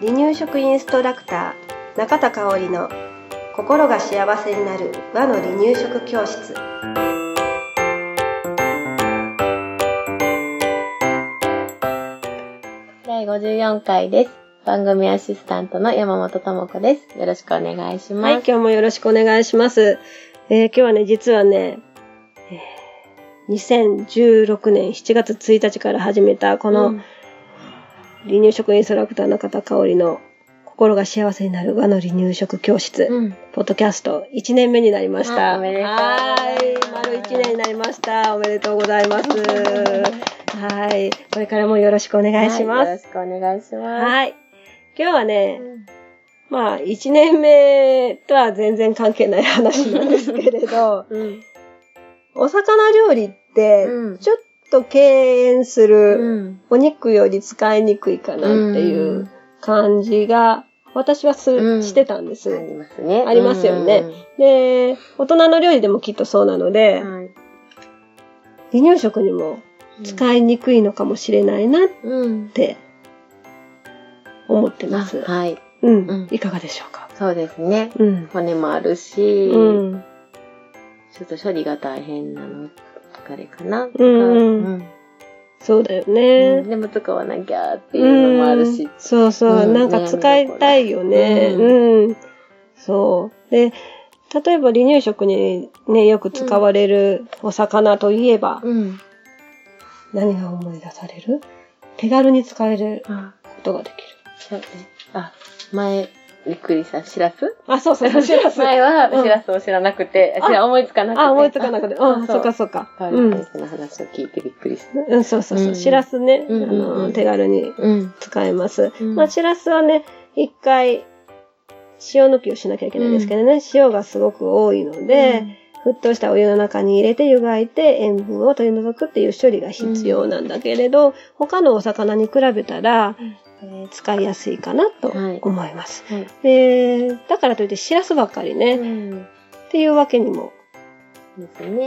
離乳食インストラクター中田香織の心が幸せになる和の離乳食教室第54回です。番組アシスタントの山本智子です。よろしくお願いします。はい今日もよろしくお願いします、えー今日はね実はね、えー2016年7月1日から始めたこの、うん離乳食インストラクター中田香織の心が幸せになる和の離乳食教室、うん。ポッドキャスト1年目になりました。あおめでとうございますはい。丸1年になりました。おめでとうございます。はい。これからもよろしくお願いしまはいよろす。しくお願いします。はい。今日はね、うんまあ、1年目とは全然関係ない話なんですけれど、うん。お魚料理ってうん、ちょっと敬遠する、うん。お肉より使いにくいかなっていう感じが、私はす、うんしてたんです。ありますね。ありますよねで、大人の料理でもきっとそうなので、うん。はい離乳食にも使いにくいのかもしれないなっうん。て思ってます。あはい。うん、うんいかがでしょうか？そうですね。うん。骨もあるし、うん。ちょっと処理が大変なの、あれかな。うんうんそうだようんね。でも使わなきゃっていうのもあるしうん。そうそう、うんなんか使いたいよね。ううん。そう。で、例えば離乳食にね、よく使われるお魚といえば、うん。何が思い出される？手軽に使えるあ、ことができる。あ、前、びっくりした。しらすあ、そうそうそう、しらす。前は、うんしらすを知らなくて、あ知ら思いつかなくて。あ、思いつかなくて。うん、そっかそそっか。う。パうんウル先生の話を聞いてびっくりした。うん、そうそうそうう。んしらすね、あの、手軽にうん。使えます。うんまあ、しらすはね、一回、塩抜きをしなきゃいけないんですけどね、塩がすごく多いので、沸騰したお湯の中に入れて湯がいて塩分を取り除くっていう処理が必要なんだけれど、他のお魚に比べたら、ー使いやすいかなとはい思います。はい。で、だからといってしらすばっかりね、うん。っていうわけにも。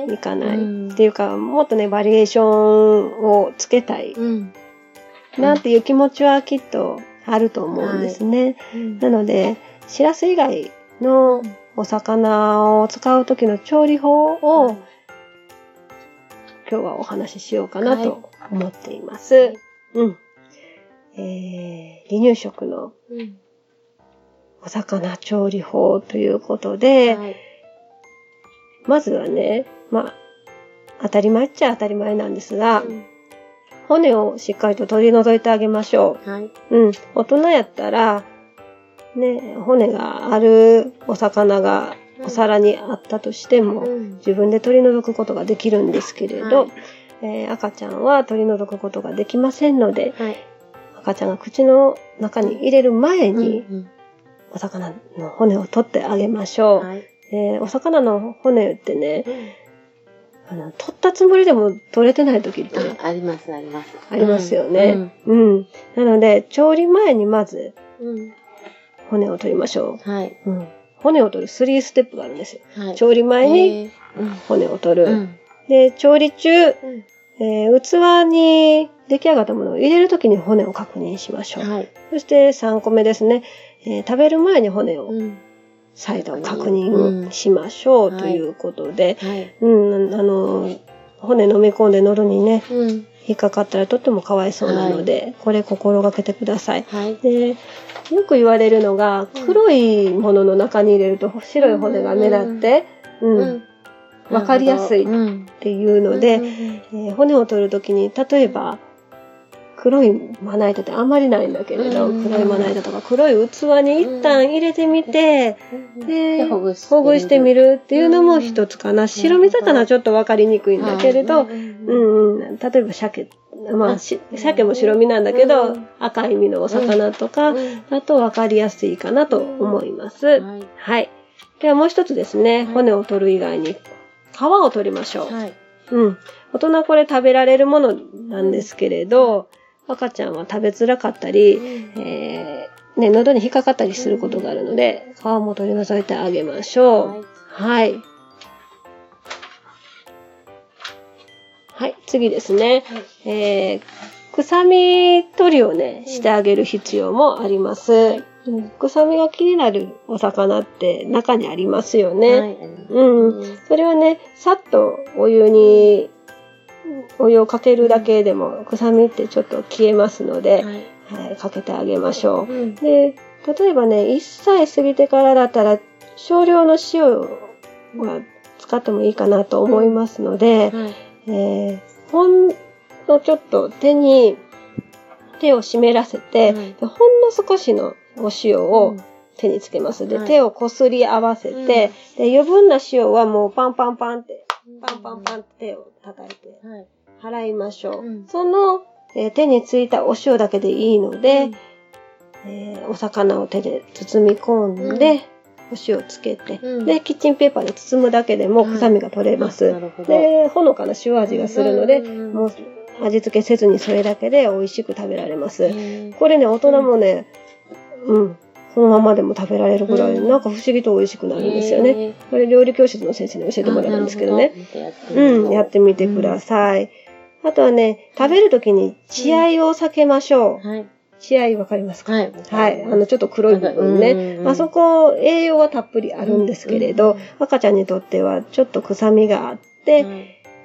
いかない。うんっていうか、もっとね、バリエーションをつけたいうん。なっていう気持ちはきっとあると思うんですね。なので、しらす以外のお魚を使う時の調理法を今日はお話ししようかなと思っています。はいうん。えー、離乳食のうん。お魚調理法ということで、はい。まずはね、まあ、当たり前っちゃ当たり前なんですが、骨をしっかりと取り除いてあげましょはい。う。うん。大人やったら、ね、骨があるお魚がお皿にあったとしても、うん自分で取り除くことができるんですけれど、はいえー赤ちゃんは取り除くことができませんので、はい。赤ちゃんが口の中に入れる前に、うんお魚の骨を取ってあげましょう。はい。えーお魚の骨ってね、あの、取ったつもりでも取れてない時ってあ、あります、あります。ありますよね。うん。なので、調理前にまずうん。うん。骨を取りましょはい。う。うん。骨を取る3ステップがあるんですよ。はい。調理前に骨を取る。うん。で、調理中、うんえー器に出来上がったものを入れるときに骨を確認しましょう。はい。そして3個目ですね。えー食べる前に骨をうん。再度確う認んしましょうはいということで、はい。うん、あの、骨飲み込んで喉にね、うん。引っかかったらとってもかわいそうなので、これ心がけてください。はい。で、よく言われるのが、うん黒いものの中に入れると白い骨が目立って、うん、うん。わかりやすいっうん。ていうので、うんえー骨を取るときに、例えば、黒いまな板ってあんまりないんだけれど、うん黒いまな板とか黒い器に一旦入れてみて、で、ほぐしてほぐしてみるっていうのもうん一つかな。白身魚はちょっとわかりにくいんだけれど、うんうんうん、例えば鮭、まあ、し鮭も白身なんだけど、うん赤い身のお魚とかうん。だとわかりやすいかなと思います。はい。はい。ではもう一つですね、はい。骨を取る以外に皮を取りましょう。はい。うん。大人これ食べられるものなんですけれど、赤ちゃんは食べづらかったり、えーね、喉に引っかかったりすることがあるので、皮も取り除いてあげましょう。はいはい。はい、次ですね。えー臭み取りをね、してあげる必要もあります。はい臭みが気になるお魚って中にありますよね。はい。うん。それはね、さっとお湯に、お湯をかけるだけでも臭みってちょっと消えますので、はい。はい、かけてあげましょう。うん。で、例えばね、1歳過ぎてからだったら、少量の塩は使ってもいいかなと思いますので、はい。えーほんのちょっと手に、手を湿らせて、はいでほんの少しのお塩を手につけます。で、はい。手をこすり合わせて、で、余分な塩はもうパンパンパンって、パンパンパンって手を叩いてはい。払いましょう。うん。その、えー手についたお塩だけでいいので、えーお魚を手で包み込んで、うん。お塩つけて、うん。で、キッチンペーパーで包むだけでも臭みが取れます。で、ほのかな塩味がするので、うんもう味付けせずにそれだけで美味しく食べられます。これね、大人もね、うん、そのままでも食べられるぐらい、うんなんか不思議と美味しくなるんですよね。これ料理教室の先生に教えてもらったんですけどね。うん、やってみてください。あとはね、食べるときに血合いを避けましょう。はい。血合いわかりますか？はい。はい。あの、ちょっと黒い部分ね。うんあそこ、栄養はたっぷりあるんですけれど、赤ちゃんにとってはちょっと臭みがあって、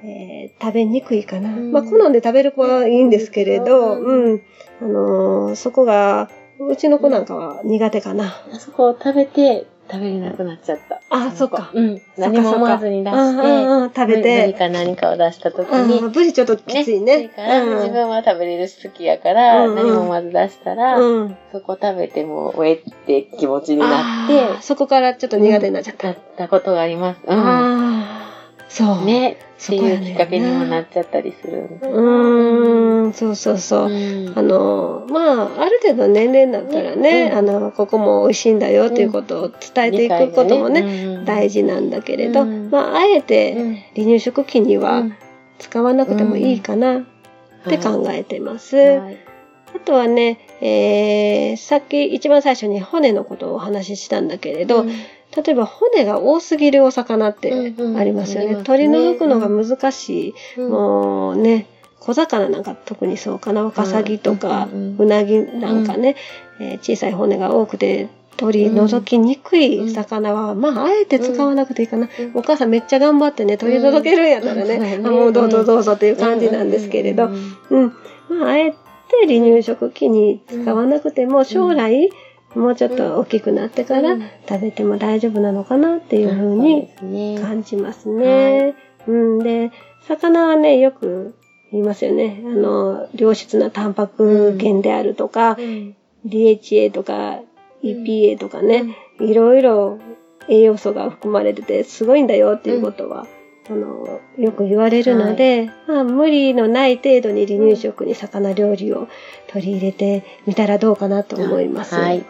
えー食べにくいかな。うんまあ、好んで食べる子はいいんですけれど、ううん。あのーそこが、うちの子なんかは苦手かな。あそこを食べて、食べれなくなっちゃった。あ、そっか。うん。何も思わずに出うんうんして、うん食べ何て。か何かを出したときうん、に、ブリちょっときついね。自分は食べれる好きやから、うんうん何もまず出したら、うん。そこ食べても、おえって気持ちになっあーそこからちょっと苦手になっちゃって、た。なったことがあります。うああ、そう。ん。ね。っていうきっかけにもなっちゃったりする。うーん、そうそうそう。うんあの、まあ、ある程度の年齢になったらね、うんあの、ここも美味しいんだよっていうことを伝えていくこともね、大事なんだけれど、うんまあ、あえてうん離乳食期にはうん使わなくてもいいかなって考えてます。はいあとはね、えー、さっき一番最初に骨のことをお話ししたんだけれど、うん例えば骨が多すぎるお魚ってうんうん。ありますよね。ありますね。取り除くのが難しい。うん。もうね、小魚なんか特にそうかな。ワカサギとか、うんうんうなぎなんかね、えー小さい骨が多くて取り除きにくい魚は、まあ、あえて使わなくていいかな。うん。お母さんめっちゃ頑張ってね、取り除けるんやったらね、うもうどうぞどうぞっていう感じなんですけれど、うんうん。まあ、あえて離乳食期に使わなくても、将来、もうちょっと大きくなってからうん食べても大丈夫なのかなっていうふうに感じますね。うん。で、魚はね、よく言いますよね。あの、良質なタンパク源であるとか、うん DHA とか EPA とかね、いろいろ栄養素が含まれててすごいんだよっていうことは、あの、よく言われるので、まあ、無理のない程度に離乳食に魚料理を取り入れてみたらどうかなと思います。はい。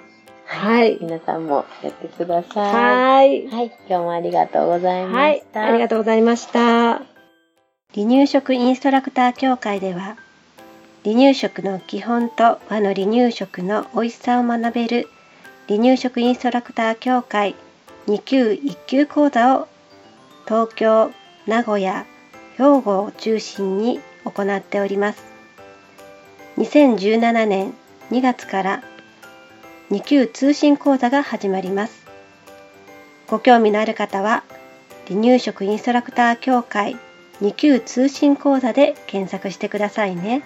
はい。皆さんもやってください。はい。はい。今日もありがとうございまはいし。た。ありがとうございました。離乳食インストラクター協会では、離乳食の基本と和の離乳食の美味しさを学べる離乳食インストラクター協会2級1級講座を東京、名古屋、兵庫を中心に行っております。2017年2月から2級通信講座が始まります。ご興味のある方は離乳食インストラクター協会2級通信講座で検索してくださいね。